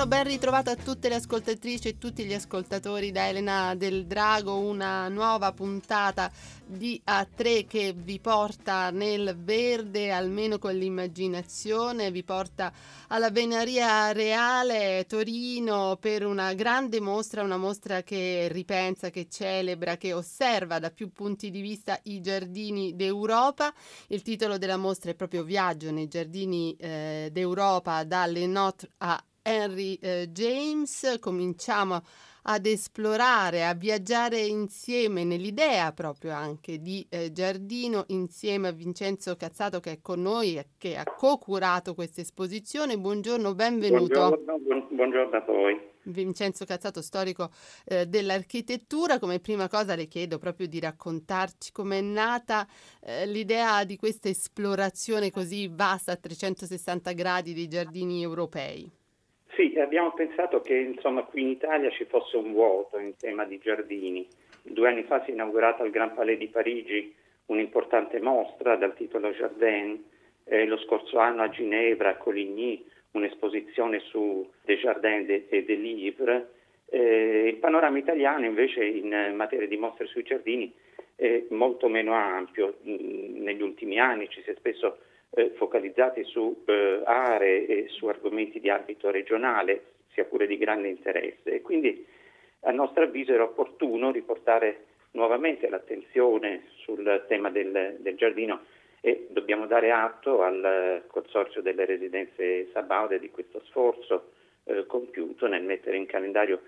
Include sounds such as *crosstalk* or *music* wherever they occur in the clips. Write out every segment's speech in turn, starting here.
Buongiorno, ben ritrovato a tutte le ascoltatrici e tutti gli ascoltatori da Elena del Drago, una nuova puntata di A3 che vi porta nel verde, almeno con l'immaginazione, vi porta alla Venaria Reale Torino per una grande mostra, una mostra che ripensa, che celebra, che osserva da più punti di vista i giardini d'Europa. Il titolo della mostra è proprio Viaggio nei giardini eh, d'Europa dalle Notre a Henry eh, James, cominciamo ad esplorare, a viaggiare insieme nell'idea proprio anche di eh, giardino insieme a Vincenzo Cazzato che è con noi e che ha co-curato questa esposizione. Buongiorno, benvenuto. Buongiorno, buongiorno a voi. Vincenzo Cazzato, storico eh, dell'architettura, come prima cosa le chiedo proprio di raccontarci com'è nata eh, l'idea di questa esplorazione così vasta a 360 gradi dei giardini europei. Sì, abbiamo pensato che insomma, qui in Italia ci fosse un vuoto in tema di giardini. Due anni fa si è inaugurata al Gran Palais di Parigi un'importante mostra dal titolo Jardin, eh, lo scorso anno a Ginevra, a Coligny, un'esposizione su Des Jardins et des Livres. Eh, il panorama italiano invece in materia di mostre sui giardini è molto meno ampio. Negli ultimi anni ci si è spesso eh, focalizzati su eh, aree e su argomenti di ambito regionale, sia pure di grande interesse. E quindi a nostro avviso era opportuno riportare nuovamente l'attenzione sul tema del, del giardino e dobbiamo dare atto al Consorzio delle Residenze Sabaude di questo sforzo eh, compiuto nel mettere in calendario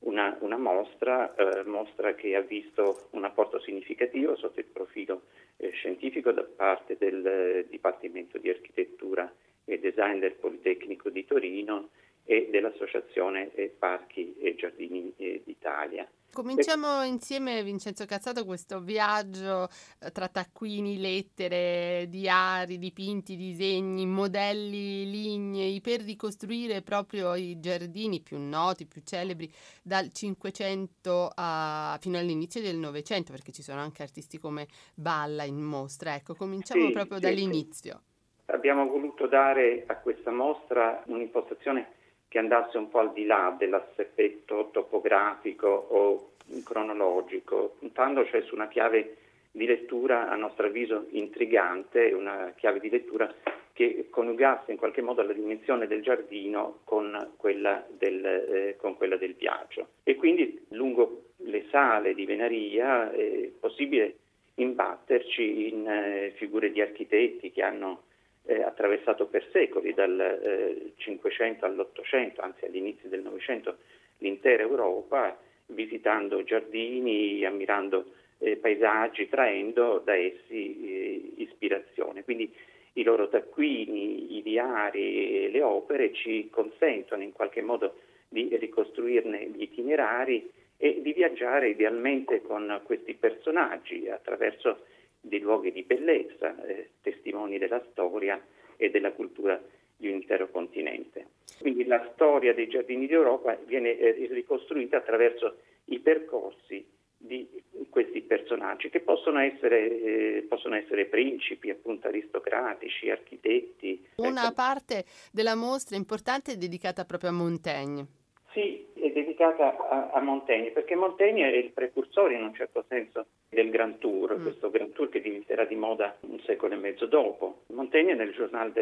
una, una mostra, eh, mostra che ha visto un apporto significativo sotto il profilo eh, scientifico da parte del eh, Dipartimento di Architettura e Design del Politecnico di Torino e dell'Associazione Parchi e Giardini eh, d'Italia. Cominciamo insieme, Vincenzo Cazzato, questo viaggio eh, tra taccuini, lettere, diari, dipinti, disegni, modelli lignei per ricostruire proprio i giardini più noti, più celebri dal 500 a, fino all'inizio del Novecento, perché ci sono anche artisti come Balla in mostra. Ecco, cominciamo sì, proprio sì, dall'inizio. Abbiamo voluto dare a questa mostra un'impostazione che andasse un po' al di là dell'aspetto topografico o cronologico, puntando cioè su una chiave di lettura a nostro avviso intrigante, una chiave di lettura che coniugasse in qualche modo la dimensione del giardino con quella del, eh, con quella del viaggio. E quindi lungo le sale di Venaria è possibile imbatterci in eh, figure di architetti che hanno eh, attraversato per secoli, dal eh, 500 all'800, anzi all'inizio del Novecento, l'intera Europa, visitando giardini, ammirando eh, paesaggi, traendo da essi eh, ispirazione. Quindi i loro taccuini, i diari le opere ci consentono in qualche modo di ricostruirne gli itinerari e di viaggiare idealmente con questi personaggi attraverso dei luoghi di bellezza, eh, testimoni della storia e della cultura di un intero continente. Quindi la storia dei giardini d'Europa viene eh, ricostruita attraverso i percorsi di questi personaggi che possono essere, eh, possono essere principi, appunto aristocratici, architetti. Una ecco. parte della mostra importante è dedicata proprio a Montaigne. Sì, è dedicata a, a Montaigne, perché Montaigne è il precursore in un certo senso del Grand Tour, mm. questo Grand Tour che diventerà di moda un secolo e mezzo dopo. Montaigne nel giornale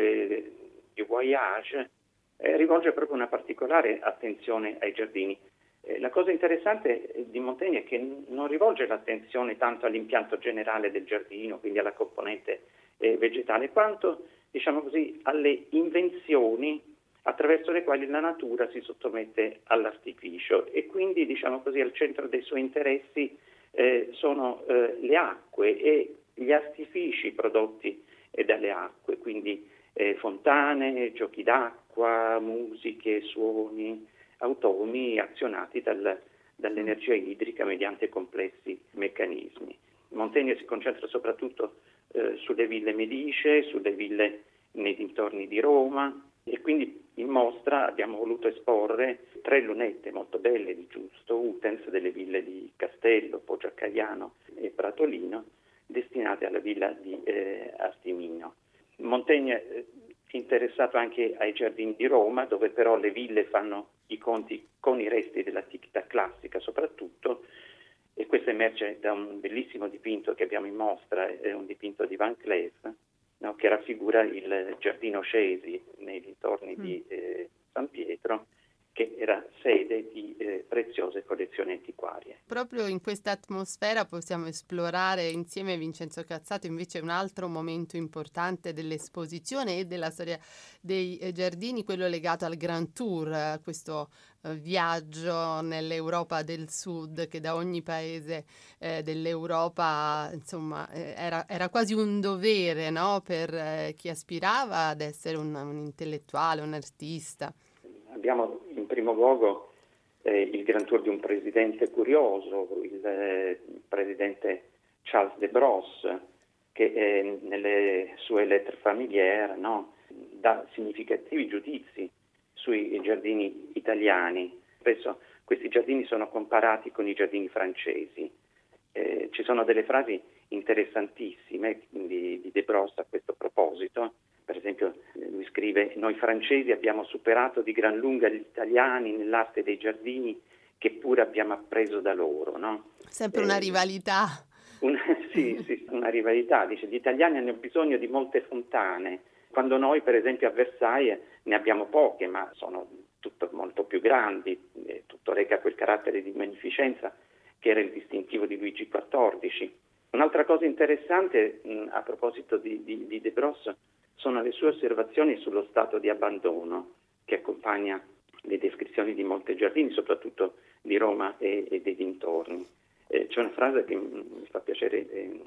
di Voyage eh, rivolge proprio una particolare attenzione ai giardini. Eh, la cosa interessante di Montaigne è che non rivolge l'attenzione tanto all'impianto generale del giardino, quindi alla componente eh, vegetale, quanto diciamo così, alle invenzioni attraverso le quali la natura si sottomette all'artificio e quindi diciamo così al centro dei suoi interessi eh, sono eh, le acque e gli artifici prodotti eh, dalle acque, quindi eh, fontane, giochi d'acqua, musiche, suoni, automi azionati dal, dall'energia idrica mediante complessi meccanismi. Montaigne si concentra soprattutto eh, sulle ville medicee, sulle ville nei dintorni di Roma, e quindi in mostra abbiamo voluto esporre tre lunette molto belle di Giusto, Utens delle ville di Castello, Poggiacaiano e Pratolino, destinate alla villa di eh, Artimino. Montaigne è interessato anche ai giardini di Roma, dove però le ville fanno i conti con i resti dell'antichità classica soprattutto, e questo emerge da un bellissimo dipinto che abbiamo in mostra, è un dipinto di Van Cleef, no, che raffigura il giardino Scesi nei dintorni mm. di eh, San Pietro, che era sede di eh, preziose collezioni antiquarie. Proprio in questa atmosfera possiamo esplorare insieme a Vincenzo Cazzato invece un altro momento importante dell'esposizione e della storia dei eh, giardini, quello legato al Grand Tour, questo eh, viaggio nell'Europa del Sud che da ogni paese eh, dell'Europa insomma eh, era, era, quasi un dovere no? per eh, chi aspirava ad essere un, un intellettuale, un artista. Abbiamo primo luogo eh, il Grand Tour di un presidente curioso, il eh, presidente Charles de Bros, che eh, nelle sue lettere familiari no, dà significativi giudizi sui giardini italiani. Spesso questi giardini sono comparati con i giardini francesi. Eh, ci sono delle frasi interessantissime di, di De Bros a questo proposito per esempio lui scrive noi francesi abbiamo superato di gran lunga gli italiani nell'arte dei giardini che pure abbiamo appreso da loro. No? Sempre eh, una rivalità. Una, *laughs* sì, sì, una rivalità. Dice gli italiani hanno bisogno di molte fontane, quando noi per esempio a Versailles ne abbiamo poche, ma sono tutto molto più grandi, eh, tutto reca quel carattere di magnificenza che era il distintivo di Luigi XIV. Un'altra cosa interessante a proposito di, di, di De Bros sono le sue osservazioni sullo stato di abbandono che accompagna le descrizioni di molti giardini, soprattutto di Roma e, e dei dintorni. Eh, c'è una frase che mi fa piacere eh,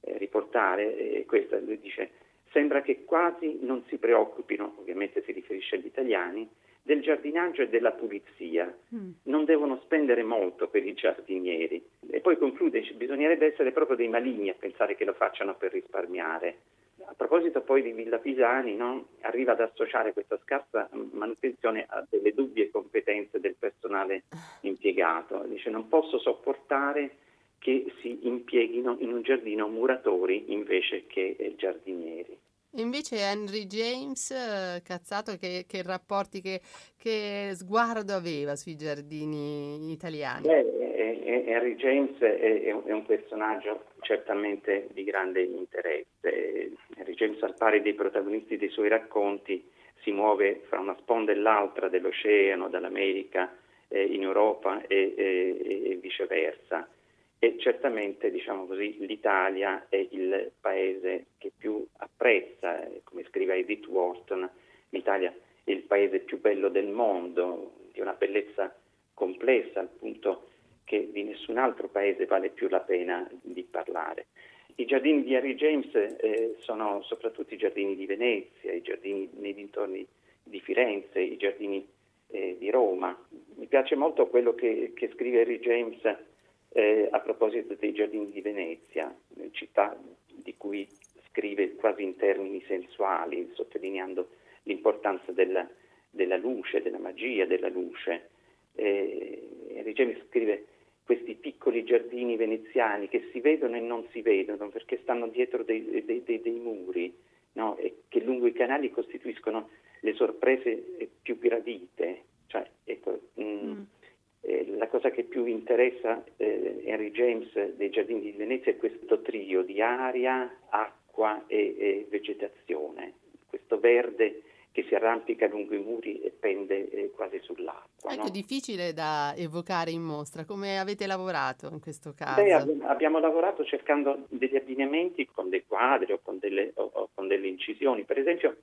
eh riportare, è questa, lui dice sembra che quasi non si preoccupino, ovviamente si riferisce agli italiani, del giardinaggio e della pulizia. Mm. Non devono spendere molto per i giardinieri. E poi conclude, bisognerebbe essere proprio dei maligni a pensare che lo facciano per risparmiare. A proposito poi di Villa Pisani, no? arriva ad associare questa scarsa manutenzione a delle dubbie competenze del personale impiegato. Dice non posso sopportare che si impieghino in un giardino muratori invece che giardinieri. Invece Henry James, eh, cazzato, che, che rapporti, che, che, sguardo aveva sui giardini italiani? Beh, Henry James è, un personaggio certamente di grande interesse. Henry James, al pari dei protagonisti dei suoi racconti, si muove fra una sponda e l'altra dell'oceano, dall'America eh, in Europa e, e, e viceversa e certamente diciamo così, l'Italia è il paese che più apprezza, eh, come scrive Edith Wharton, l'Italia è il paese più bello del mondo, di una bellezza complessa al punto che di nessun altro paese vale più la pena di parlare. I giardini di Harry James eh, sono soprattutto i giardini di Venezia, i giardini nei dintorni di Firenze, i giardini eh, di Roma. Mi piace molto quello che, che scrive Harry James eh, a proposito dei giardini di Venezia, città di cui scrive quasi in termini sensuali, sottolineando l'importanza della, della luce, della magia della luce. Eh, Regeni scrive questi piccoli giardini veneziani che si vedono e non si vedono perché stanno dietro dei, dei, dei, dei muri no? e che lungo i canali costituiscono le sorprese più gradite. Cioè, ecco, mh, mm, mm eh, la cosa che più interessa eh, Henry James dei Giardini di Venezia è questo trio di aria, acqua e, e vegetazione, questo verde che si arrampica lungo i muri e pende eh, quasi sull'acqua. Ecco, no? difficile da evocare in mostra. Come avete lavorato in questo caso? Beh, abbiamo lavorato cercando degli abbinamenti con dei quadri o con delle, o, o con delle incisioni. Per esempio,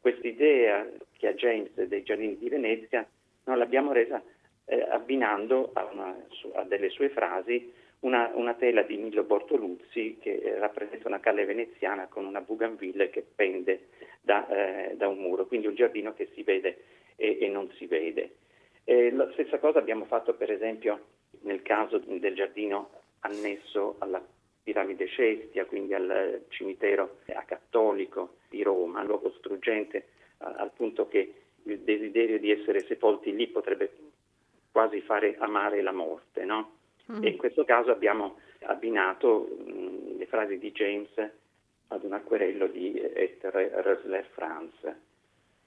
questa idea che ha James dei Giardini di Venezia non l'abbiamo resa eh, abbinando a, una, a, delle sue frasi una, una, tela di Milo Bortoluzzi che eh, rappresenta una calle veneziana con una bougainville che pende da, eh, da, un muro, quindi un giardino che si vede e, e non si vede. la stessa cosa abbiamo fatto per esempio nel caso del giardino annesso alla piramide Cestia, quindi al cimitero acattolico di Roma, luogo struggente al punto che il desiderio di essere sepolti lì potrebbe quasi fare amare la morte, no? Mm. E in questo caso abbiamo abbinato mh, le frasi di James ad un acquerello di Ettore Rösler Franz.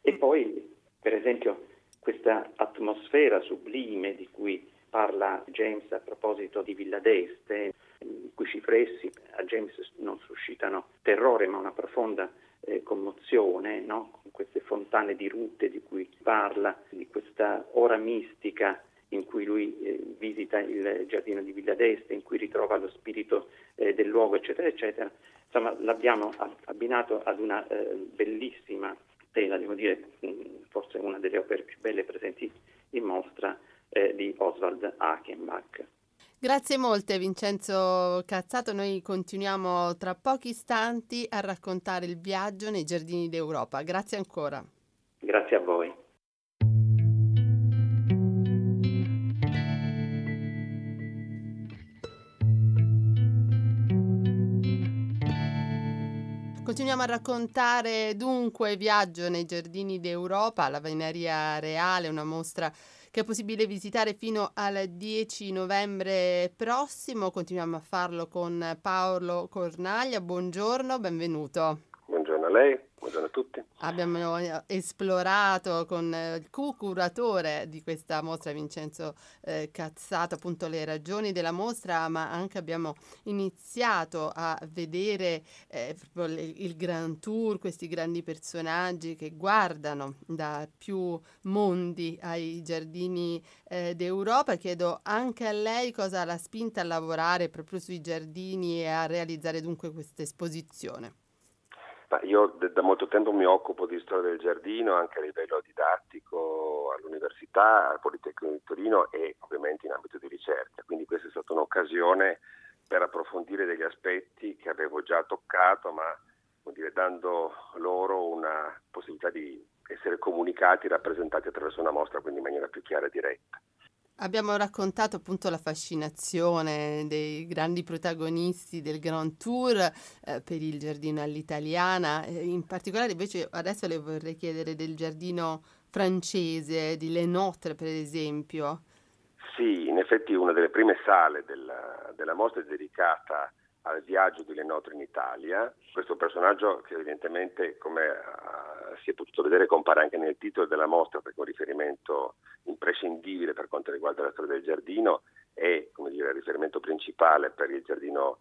E poi, per esempio, questa atmosfera sublime di cui parla James a proposito di Villa d'Este, i cui cifressi a James non suscitano terrore ma una profonda eh, commozione, no? con queste fontane di rute di cui parla, di questa ora mistica in cui lui eh, visita il giardino di Villa d'Este, in cui ritrova lo spirito eh, del luogo, eccetera, eccetera. Insomma, l'abbiamo abbinato ad una eh, bellissima tela, devo dire, mm, forse una delle opere più belle presenti in mostra eh, di Oswald Achenbach. Grazie molte Vincenzo Cazzato, noi continuiamo tra pochi istanti a raccontare il viaggio nei giardini d'Europa. Grazie ancora. Grazie a voi. Continuiamo a raccontare dunque Viaggio nei giardini d'Europa, la Veneria Reale, una mostra che è possibile visitare fino al 10 novembre prossimo. Continuiamo a farlo con Paolo Cornaglia. Buongiorno, benvenuto. Buongiorno a lei. Buongiorno a tutti. Abbiamo eh, esplorato con eh, il co-curatore di questa mostra, Vincenzo eh, Cazzato, appunto le ragioni della mostra, ma anche abbiamo iniziato a vedere eh, il Grand Tour, questi grandi personaggi che guardano da più mondi ai giardini eh, d'Europa. Chiedo anche a lei cosa l'ha spinta a lavorare proprio sui giardini e a realizzare dunque questa esposizione. Io da molto tempo mi occupo di storia del giardino anche a livello didattico all'università, al Politecnico di Torino e ovviamente in ambito di ricerca, quindi questa è stata un'occasione per approfondire degli aspetti che avevo già toccato, ma dire, dando loro una possibilità di essere comunicati, rappresentati attraverso una mostra, quindi in maniera più chiara e diretta. Abbiamo raccontato appunto la fascinazione dei grandi protagonisti del Grand Tour eh, per il giardino all'italiana, eh, in particolare invece adesso le vorrei chiedere del giardino francese, di Le Notre per esempio. Sì, in effetti una delle prime sale della, della mostra è dedicata al viaggio di Le Notre in Italia. Questo personaggio che evidentemente, come uh, si è potuto vedere, compare anche nel titolo della mostra perché è un riferimento imprescindibile per quanto riguarda la storia del giardino e dire, il riferimento principale per il giardino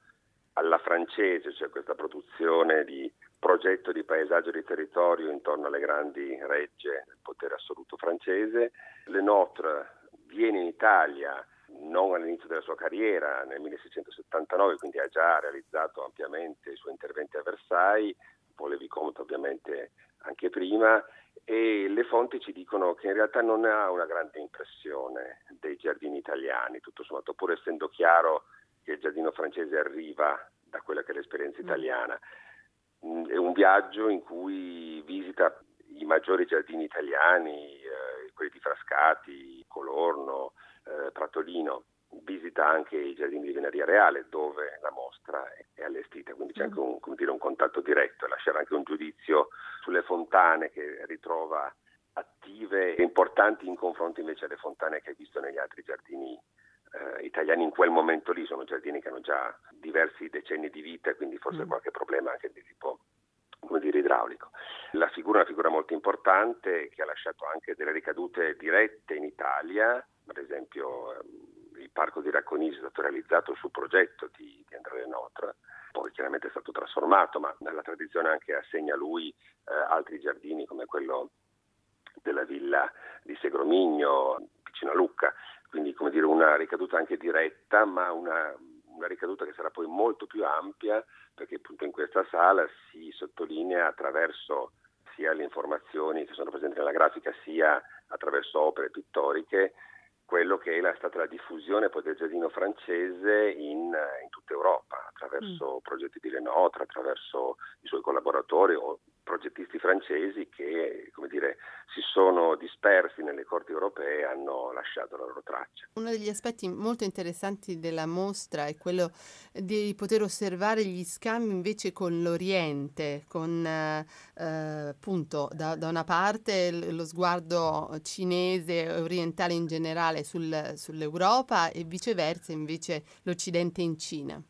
alla francese, cioè questa produzione di progetto di paesaggio di territorio intorno alle grandi regge del potere assoluto francese. Le Notre viene in Italia non all'inizio della sua carriera, nel 1679, quindi ha già realizzato ampiamente i suoi interventi a Versailles, Paul Vicomte ovviamente anche prima, e le fonti ci dicono che in realtà non ha una grande impressione dei giardini italiani, tutto sommato, pur essendo chiaro che il giardino francese arriva da quella che è l'esperienza mm. italiana. È un viaggio in cui visita i maggiori giardini italiani, eh, quelli di Frascati, Colorno, eh, Pratolino, visita anche i giardini di Veneria Reale dove la mostra è allestita, quindi c'è anche un, dire, un contatto diretto e lasciare anche un giudizio sulle fontane che ritrova attive e importanti in confronto invece alle fontane che ha visto negli altri giardini eh, italiani in quel momento lì, sono giardini che hanno già diversi decenni di vita, quindi forse mm. qualche problema anche di tipo come dire, idraulico. La figura è una figura molto importante che ha lasciato anche delle ricadute dirette in Italia, ad esempio ehm, il parco di Racconisi è stato realizzato su progetto di, di Andrea Lenotre, poi chiaramente è stato trasformato, ma nella tradizione anche assegna a lui eh, altri giardini come quello della villa di Segromigno, vicino a Lucca, quindi come dire una ricaduta anche diretta, ma una, una ricaduta che sarà poi molto più ampia perché appunto in questa sala si sottolinea attraverso sia le informazioni che sono presenti nella grafica sia attraverso opere pittoriche quello che è stata la diffusione poi del giardino francese in, in tutta Europa attraverso mm. progetti di Lenotre, attraverso i suoi collaboratori o progettisti francesi che come dire, si sono dispersi nelle corti europee e hanno lasciato la loro traccia. Uno degli aspetti molto interessanti della mostra è quello di poter osservare gli scambi invece con l'Oriente, con eh, appunto da, da, una parte lo sguardo cinese e orientale in generale sul, sull'Europa e viceversa invece l'Occidente in Cina.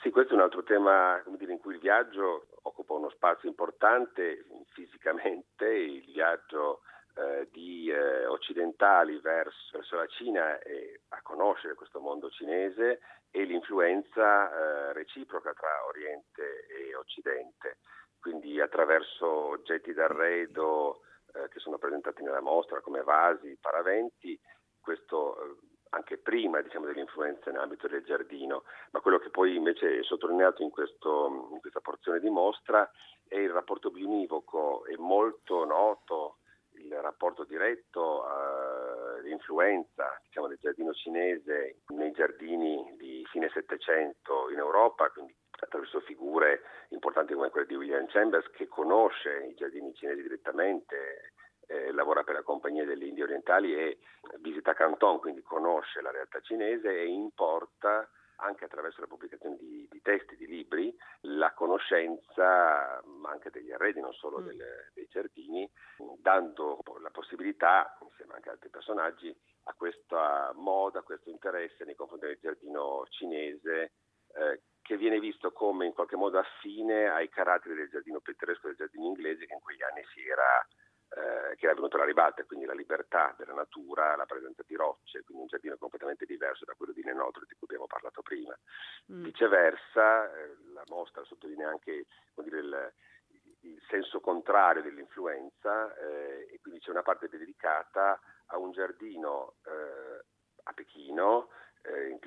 Sì, questo è un altro tema dire, in cui il viaggio occupa uno spazio importante fisicamente, il viaggio eh, di eh, occidentali verso, verso, la Cina e a conoscere questo mondo cinese e l'influenza eh, reciproca tra Oriente e Occidente, quindi attraverso oggetti d'arredo eh, che sono presentati nella mostra come vasi, paraventi, questo eh, anche prima diciamo, dell'influenza in ambito del giardino, ma quello che poi invece è sottolineato in, questo, in questa porzione di mostra è il rapporto bionivoco, è molto noto il rapporto diretto all'influenza diciamo, del giardino cinese nei giardini di fine Settecento in Europa, quindi attraverso figure importanti come quella di William Chambers che conosce i giardini cinesi direttamente, eh, lavora per la Compagnia delle Indie Orientali e visita Canton, quindi conosce la realtà cinese e importa anche attraverso la pubblicazione di, di testi, di libri, la conoscenza anche degli arredi, non solo mm. del, dei giardini, dando la possibilità, insieme anche ad altri personaggi, a questa moda, a questo interesse nei confronti del giardino cinese, eh, che viene visto come in qualche modo affine ai caratteri del giardino pittoresco e del giardino inglese che in quegli anni si era eh, che era venuto alla ribalta, quindi la libertà della natura, la presenza di rocce, quindi un giardino completamente diverso da quello di Nenotro di cui abbiamo parlato prima. Mm. Viceversa, eh, la mostra sottolinea anche dire, il, il, senso contrario dell'influenza eh, e quindi c'è una parte dedicata a un giardino eh, a Pechino eh,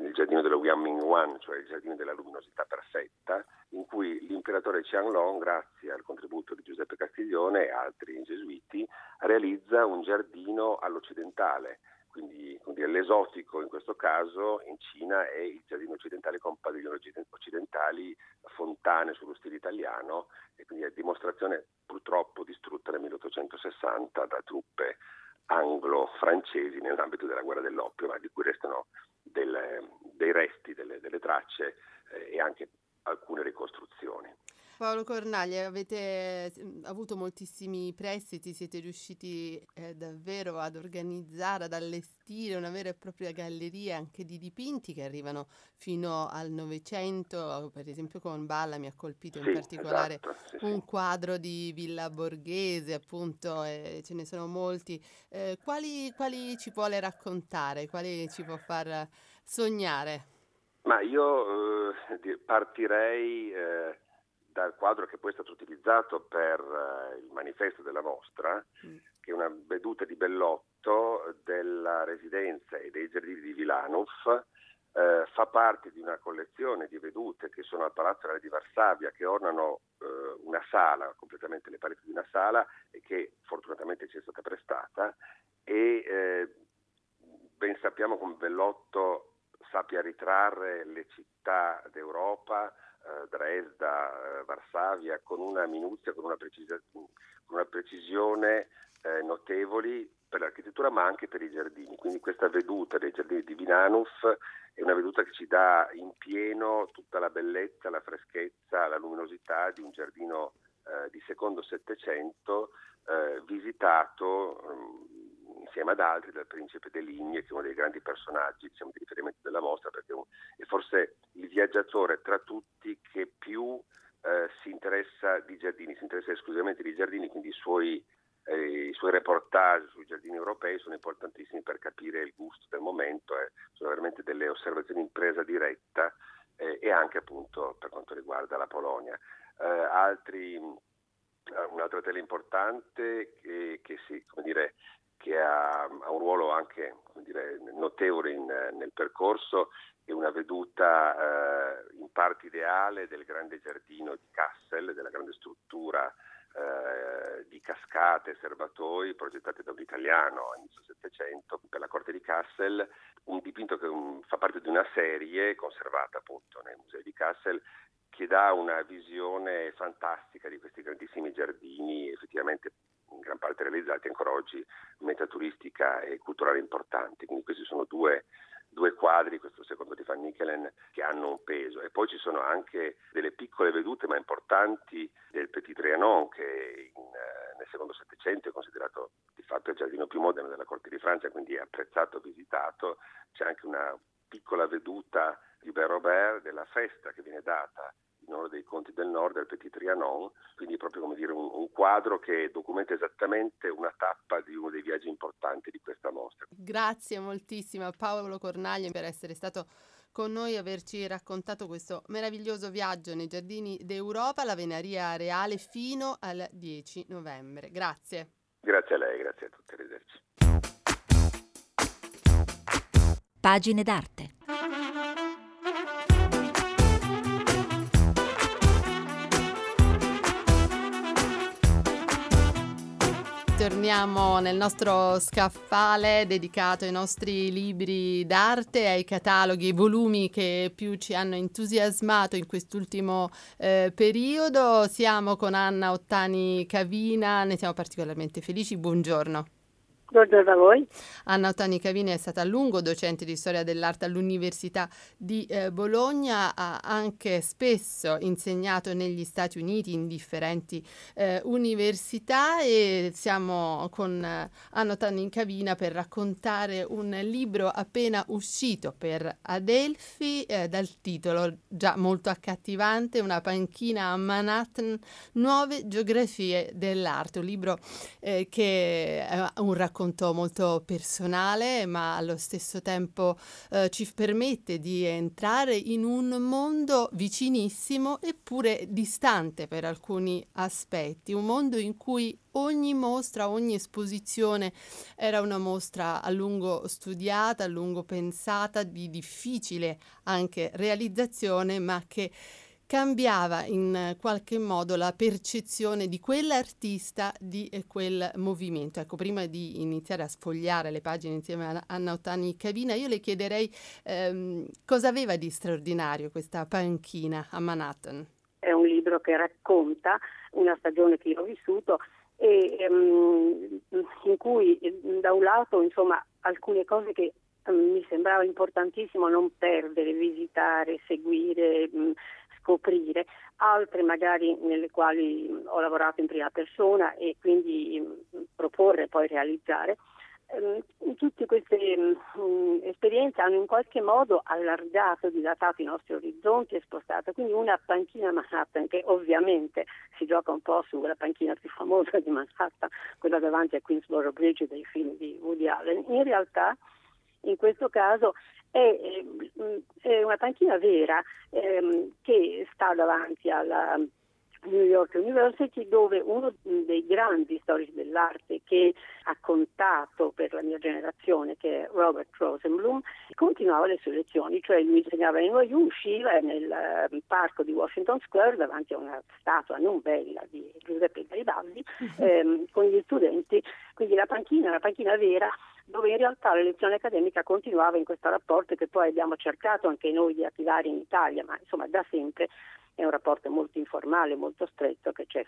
il giardino dello Wiaming Wan, cioè il giardino della luminosità perfetta, in cui l'imperatore Qianlong, grazie al contributo di Giuseppe Castiglione e altri gesuiti, realizza un giardino all'occidentale, quindi, quindi l'esotico in questo caso in Cina è il giardino occidentale con padiglioni occidentali, fontane sullo stile italiano e quindi è dimostrazione purtroppo distrutta nel 1860 da truppe anglo-francesi nell'ambito della guerra dell'oppio, ma di cui restano del, dei resti, delle, delle tracce eh, e anche alcune ricostruzioni. Paolo Cornaglia, avete mm, avuto moltissimi prestiti, siete riusciti eh, davvero ad organizzare, ad allestire una vera e propria galleria anche di dipinti che arrivano fino al Novecento, per esempio con Balla mi ha colpito sì, in particolare esatto, sì, un quadro di Villa Borghese, appunto, eh, ce ne sono molti. Eh, quali, quali ci vuole raccontare, quali ci può far sognare? Ma io eh, partirei eh, dal quadro che poi è stato utilizzato per uh, il manifesto della mostra, mm. che è una veduta di Bellotto della residenza e dei giardini di Vilanov, uh, fa parte di una collezione di vedute che sono al Palazzo Reale di Varsavia, che ornano uh, una sala, completamente le pareti di una sala, e che fortunatamente ci è stata prestata, e eh, ben sappiamo come Bellotto sappia ritrarre le città d'Europa, eh, Dresda, eh, Varsavia, con una minuzia, con una, precisa, con una precisione eh, notevoli per l'architettura ma anche per i giardini. Quindi questa veduta dei giardini di Vinanuf è una veduta che ci dà in pieno tutta la bellezza, la freschezza, la luminosità di un giardino eh, di secondo Settecento visitato um, insieme ad altri dal principe Deligne, che è uno dei grandi personaggi diciamo, di riferimento della mostra, perché è forse il viaggiatore tra tutti che più eh, si interessa di giardini, si interessa esclusivamente di giardini, quindi i suoi, eh, i suoi reportage sui giardini europei sono importantissimi per capire il gusto del momento, eh, sono veramente delle osservazioni in presa diretta eh, e anche appunto per quanto riguarda la Polonia. Eh, altri, un'altra tela importante che, che si, dire, che ha, ha, un ruolo anche dire, notevole in, nel percorso e una veduta eh, in parte ideale del grande giardino di Kassel, della grande struttura eh, di cascate e serbatoi progettate da un italiano a inizio Settecento per la corte di Kassel, un dipinto che um, fa parte di una serie conservata appunto nei musei di Kassel che dà una visione fantastica di questi grandissimi giardini, effettivamente in gran parte realizzati ancora oggi meta turistica e culturale importanti. Quindi questi sono due, due quadri, questo secondo di Van Nichelen, che hanno un peso. E poi ci sono anche delle piccole vedute ma importanti del Petit Trianon che in, eh, nel secondo Settecento è considerato di fatto il giardino più moderno della Corte di Francia, quindi è apprezzato, visitato. C'è anche una piccola veduta di Robert della festa che viene data in onore dei conti del nord del Petit Trianon, quindi proprio come dire un, un, quadro che documenta esattamente una tappa di uno dei viaggi importanti di questa mostra. Grazie moltissimo a Paolo Cornaglia per essere stato con noi e averci raccontato questo meraviglioso viaggio nei giardini d'Europa, la Venaria Reale fino al 10 novembre. Grazie. Grazie a lei, grazie a tutti, arrivederci. Pagine d'arte. Torniamo nel nostro scaffale dedicato ai nostri libri d'arte, ai cataloghi, ai volumi che più ci hanno entusiasmato in quest'ultimo eh, periodo. Siamo con Anna Ottani Cavina, ne siamo particolarmente felici. Buongiorno. Buongiorno a voi. Anna Ottani Cavini è stata a lungo docente di storia dell'arte all'Università di eh, Bologna, ha anche spesso insegnato negli Stati Uniti in differenti eh, università e siamo con eh, Anna Ottani Cavina per raccontare un libro appena uscito per Adelphi eh, dal titolo già molto accattivante Una panchina a Manhattan, nuove geografie dell'arte, un libro eh, che è un racconto racconto molto personale, ma allo stesso tempo eh, ci permette di entrare in un mondo vicinissimo eppure distante per alcuni aspetti, un mondo in cui ogni mostra, ogni esposizione era una mostra a lungo studiata, a lungo pensata, di difficile anche realizzazione, ma che cambiava in qualche modo la percezione di quell'artista di quel movimento. Ecco, prima di iniziare a sfogliare le pagine insieme a Anna Ottani Cavina, io le chiederei ehm, cosa aveva di straordinario questa panchina a Manhattan. È un libro che racconta una stagione che io ho vissuto e um, in cui da un lato insomma alcune cose che um, mi sembrava importantissimo non perdere, visitare, seguire, um, scoprire, altre magari nelle quali ho lavorato in prima persona e quindi proporre e poi realizzare. Ehm, tutte queste esperienze hanno in qualche modo allargato, dilatato i nostri orizzonti e spostato. Quindi una panchina Manhattan che ovviamente si gioca un po' sulla panchina più famosa di Manhattan, quella davanti a Queensboro Bridge dei film di Woody Allen, in realtà in questo caso è, è una panchina vera ehm, che sta davanti alla New York University dove uno dei grandi storici dell'arte che ha contato per la mia generazione, che è Robert Rosenblum, continuava le sue lezioni, cioè lui insegnava in NYU, usciva nel ehm, parco di Washington Square davanti a una statua non bella di Giuseppe Garibaldi ehm, con gli studenti, quindi la panchina, la panchina vera dove in realtà la lezione accademica continuava in questo rapporto che poi abbiamo cercato anche noi di attivare in Italia, ma insomma da sempre è un rapporto molto informale, molto stretto che c'è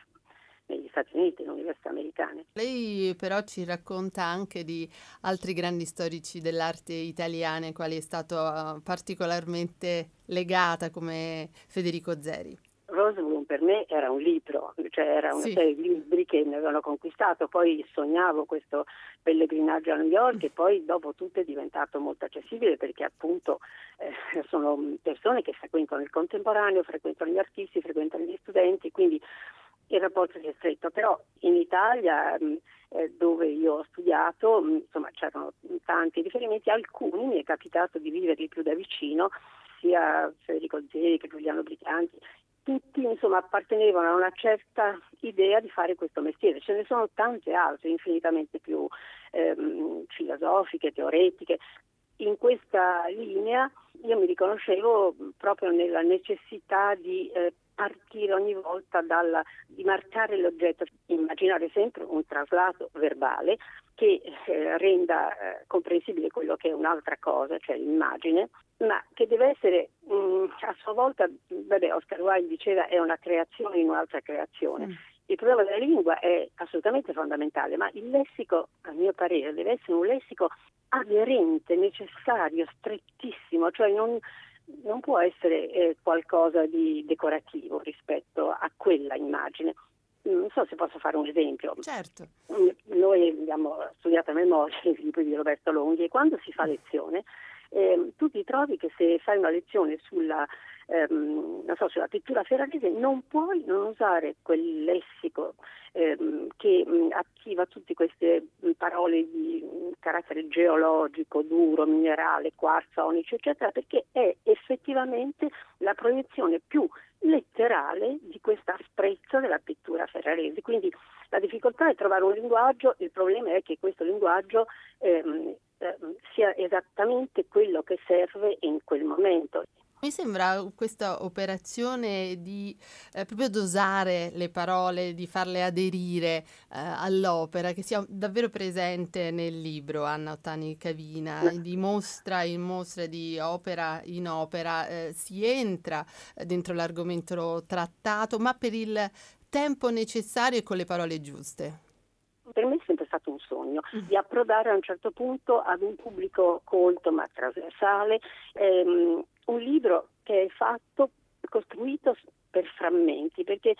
negli Stati Uniti, nelle università americane. Lei però ci racconta anche di altri grandi storici dell'arte italiana quali è stato uh, particolarmente legata come Federico Zeri. Rosewood per me era un libro, cioè era una sì. serie di libri che mi avevano conquistato, poi sognavo questo pellegrinaggio a New York e poi dopo tutto è diventato molto accessibile perché appunto eh, sono persone che frequentano il contemporaneo, frequentano gli artisti, frequentano gli studenti, quindi il rapporto si è stretto, però in Italia mh, eh, dove io ho studiato mh, insomma c'erano tanti riferimenti, alcuni mi è capitato di viverli più da vicino sia Federico Zeri che Giuliano Briganti tutti insomma, appartenevano a una certa idea di fare questo mestiere. Ce ne sono tante altre, infinitamente più ehm, filosofiche, teoretiche. In questa linea io mi riconoscevo proprio nella necessità di eh, partire ogni volta dalla, di marcare l'oggetto, immaginare sempre un traslato verbale che eh, renda eh, comprensibile quello che è un'altra cosa, cioè l'immagine, ma che deve essere mh, mm, a sua volta, vabbè, Oscar Wilde diceva è una creazione in un'altra creazione. Mm. Il problema della lingua è assolutamente fondamentale, ma il lessico, a mio parere, deve essere un lessico aderente, necessario, strettissimo, cioè non, non può essere eh, qualcosa di decorativo rispetto a quella immagine. Non so se posso fare un esempio. Certo. Noi abbiamo studiato a memoria i libri di Roberto Longhi e quando si fa lezione eh, tu ti trovi che se fai una lezione sulla, ehm, so, sulla pittura ferrarese non puoi non usare quel lessico ehm, che mh, attiva tutte queste parole di mh, carattere geologico, duro, minerale, quarzo, onice, eccetera, perché è effettivamente la proiezione più letterale di questa asprezza della pittura ferrarese. Quindi la difficoltà è trovare un linguaggio, il problema è che questo linguaggio ehm, eh, sia esattamente quello che serve in quel momento. Mi sembra questa operazione di eh, proprio dosare le parole, di farle aderire eh, all'opera, che sia davvero presente nel libro Anna Ottani Cavina, di mostra in mostra, di opera in opera, eh, si entra dentro l'argomento trattato, ma per il tempo necessario e con le parole giuste per me è sempre stato un sogno mm. di approdare a un certo punto ad un pubblico colto ma trasversale, ehm, un libro che è fatto, costruito per frammenti, perché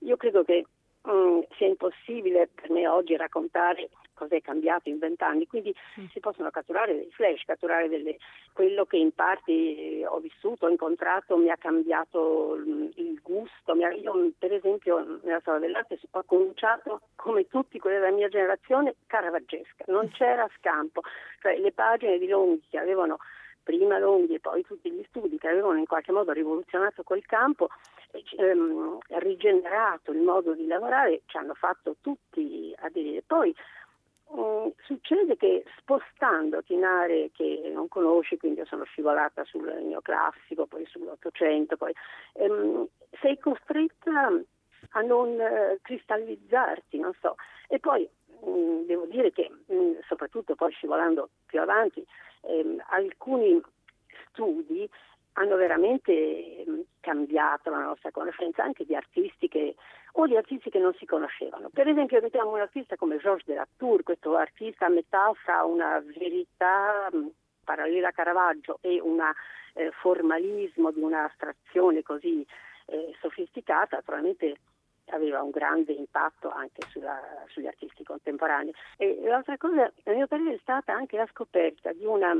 io credo che mh, mm, sia impossibile per me oggi raccontare cosa è cambiato in vent'anni, quindi mm. si possono catturare dei flash, catturare delle, quello che in parte ho vissuto, ho incontrato, mi ha cambiato il gusto. Ha, io per esempio nella storia dell'arte ho cominciato come tutti quelli della mia generazione caravaggesca, non c'era scampo, cioè le pagine di Longhi che avevano prima Longhi e poi tutti gli studi che avevano in qualche modo rivoluzionato quel campo, ehm, rigenerato il modo di lavorare, ci hanno fatto tutti aderire. Poi Mm, succede che spostandoti in aree che non conosci, quindi io sono scivolata sul neoclassico, poi sull'Ottocento, poi, ehm, sei costretta a non eh, cristallizzarti, non so. E poi mm, devo dire che, mm, soprattutto poi scivolando più avanti, ehm, alcuni studi hanno veramente cambiato la nostra conoscenza anche di artisti che, o di artisti che non si conoscevano. Per esempio vediamo un artista come Georges de la Tour, questo artista a metà fra una verità parallela a Caravaggio e un eh, formalismo di un'astrazione così eh, sofisticata, naturalmente aveva un grande impatto anche sulla, sugli artisti contemporanei. E l'altra cosa, a mio parere, è stata anche la scoperta di una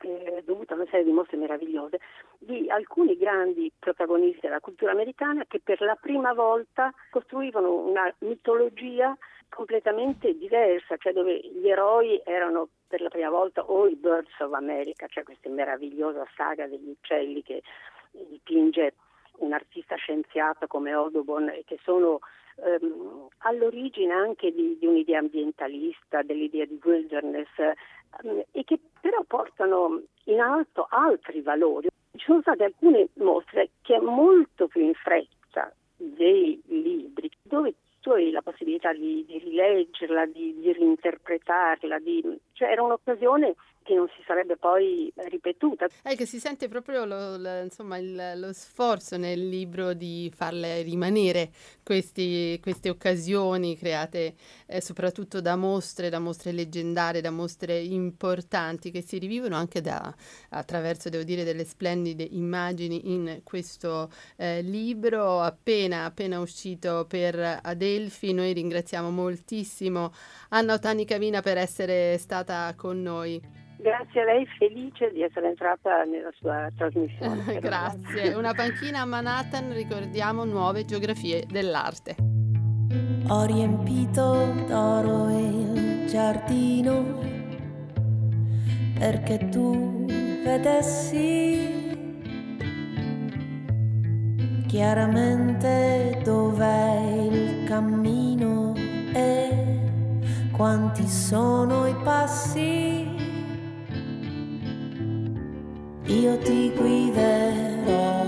eh, dovuta a una serie di mostre meravigliose di alcuni grandi protagonisti della cultura americana che per la prima volta costruivano una mitologia completamente diversa, cioè dove gli eroi erano per la prima volta o i Birds of America, cioè questa meravigliosa saga degli uccelli che dipinge un artista scienziato come Audubon che sono ehm, all'origine anche di, di, un'idea ambientalista, dell'idea di wilderness ehm, e che però portano in alto altri valori. Ci sono state alcune mostre che molto più in fretta dei libri, dove tu hai la possibilità di, di rileggerla, di, di reinterpretarla, di, cioè era un'occasione che non si sarebbe poi ripetuta. È che si sente proprio lo, lo, insomma, il, lo sforzo nel libro di farle rimanere questi, queste occasioni create eh, soprattutto da mostre, da mostre leggendarie, da mostre importanti che si rivivono anche da, attraverso, devo dire, delle splendide immagini in questo eh, libro appena, appena uscito per Adelphi. Noi ringraziamo moltissimo Anna Otani Cavina per essere stata con noi. Grazie a lei, felice di essere entrata nella sua trasmissione. *laughs* Grazie. Una panchina a Manhattan, ricordiamo nuove geografie dell'arte. Ho riempito d'oro il giardino perché tu vedessi chiaramente dov'è il cammino e quanti sono i passi io ti guiderò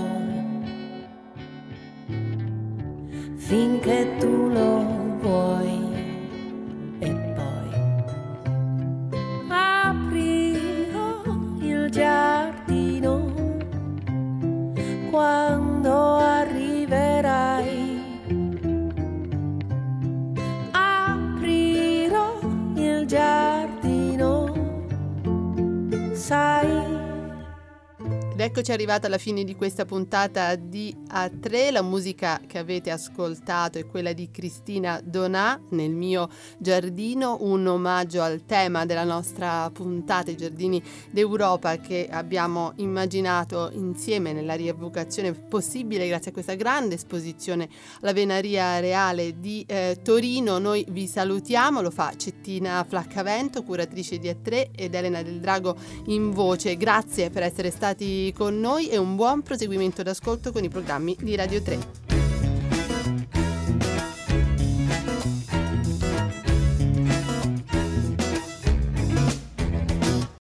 finché tu lo vuoi. Ed eccoci arrivati alla fine di questa puntata di A3. La musica che avete ascoltato è quella di Cristina Donà nel mio giardino, un omaggio al tema della nostra puntata, i giardini d'Europa che abbiamo immaginato insieme nella rievocazione possibile grazie a questa grande esposizione alla Venaria Reale di eh, Torino. Noi vi salutiamo, lo fa Cettina Flaccavento, curatrice di A3 ed Elena del Drago in voce. Grazie per essere stati con noi e un buon proseguimento d'ascolto con i programmi di Radio 3.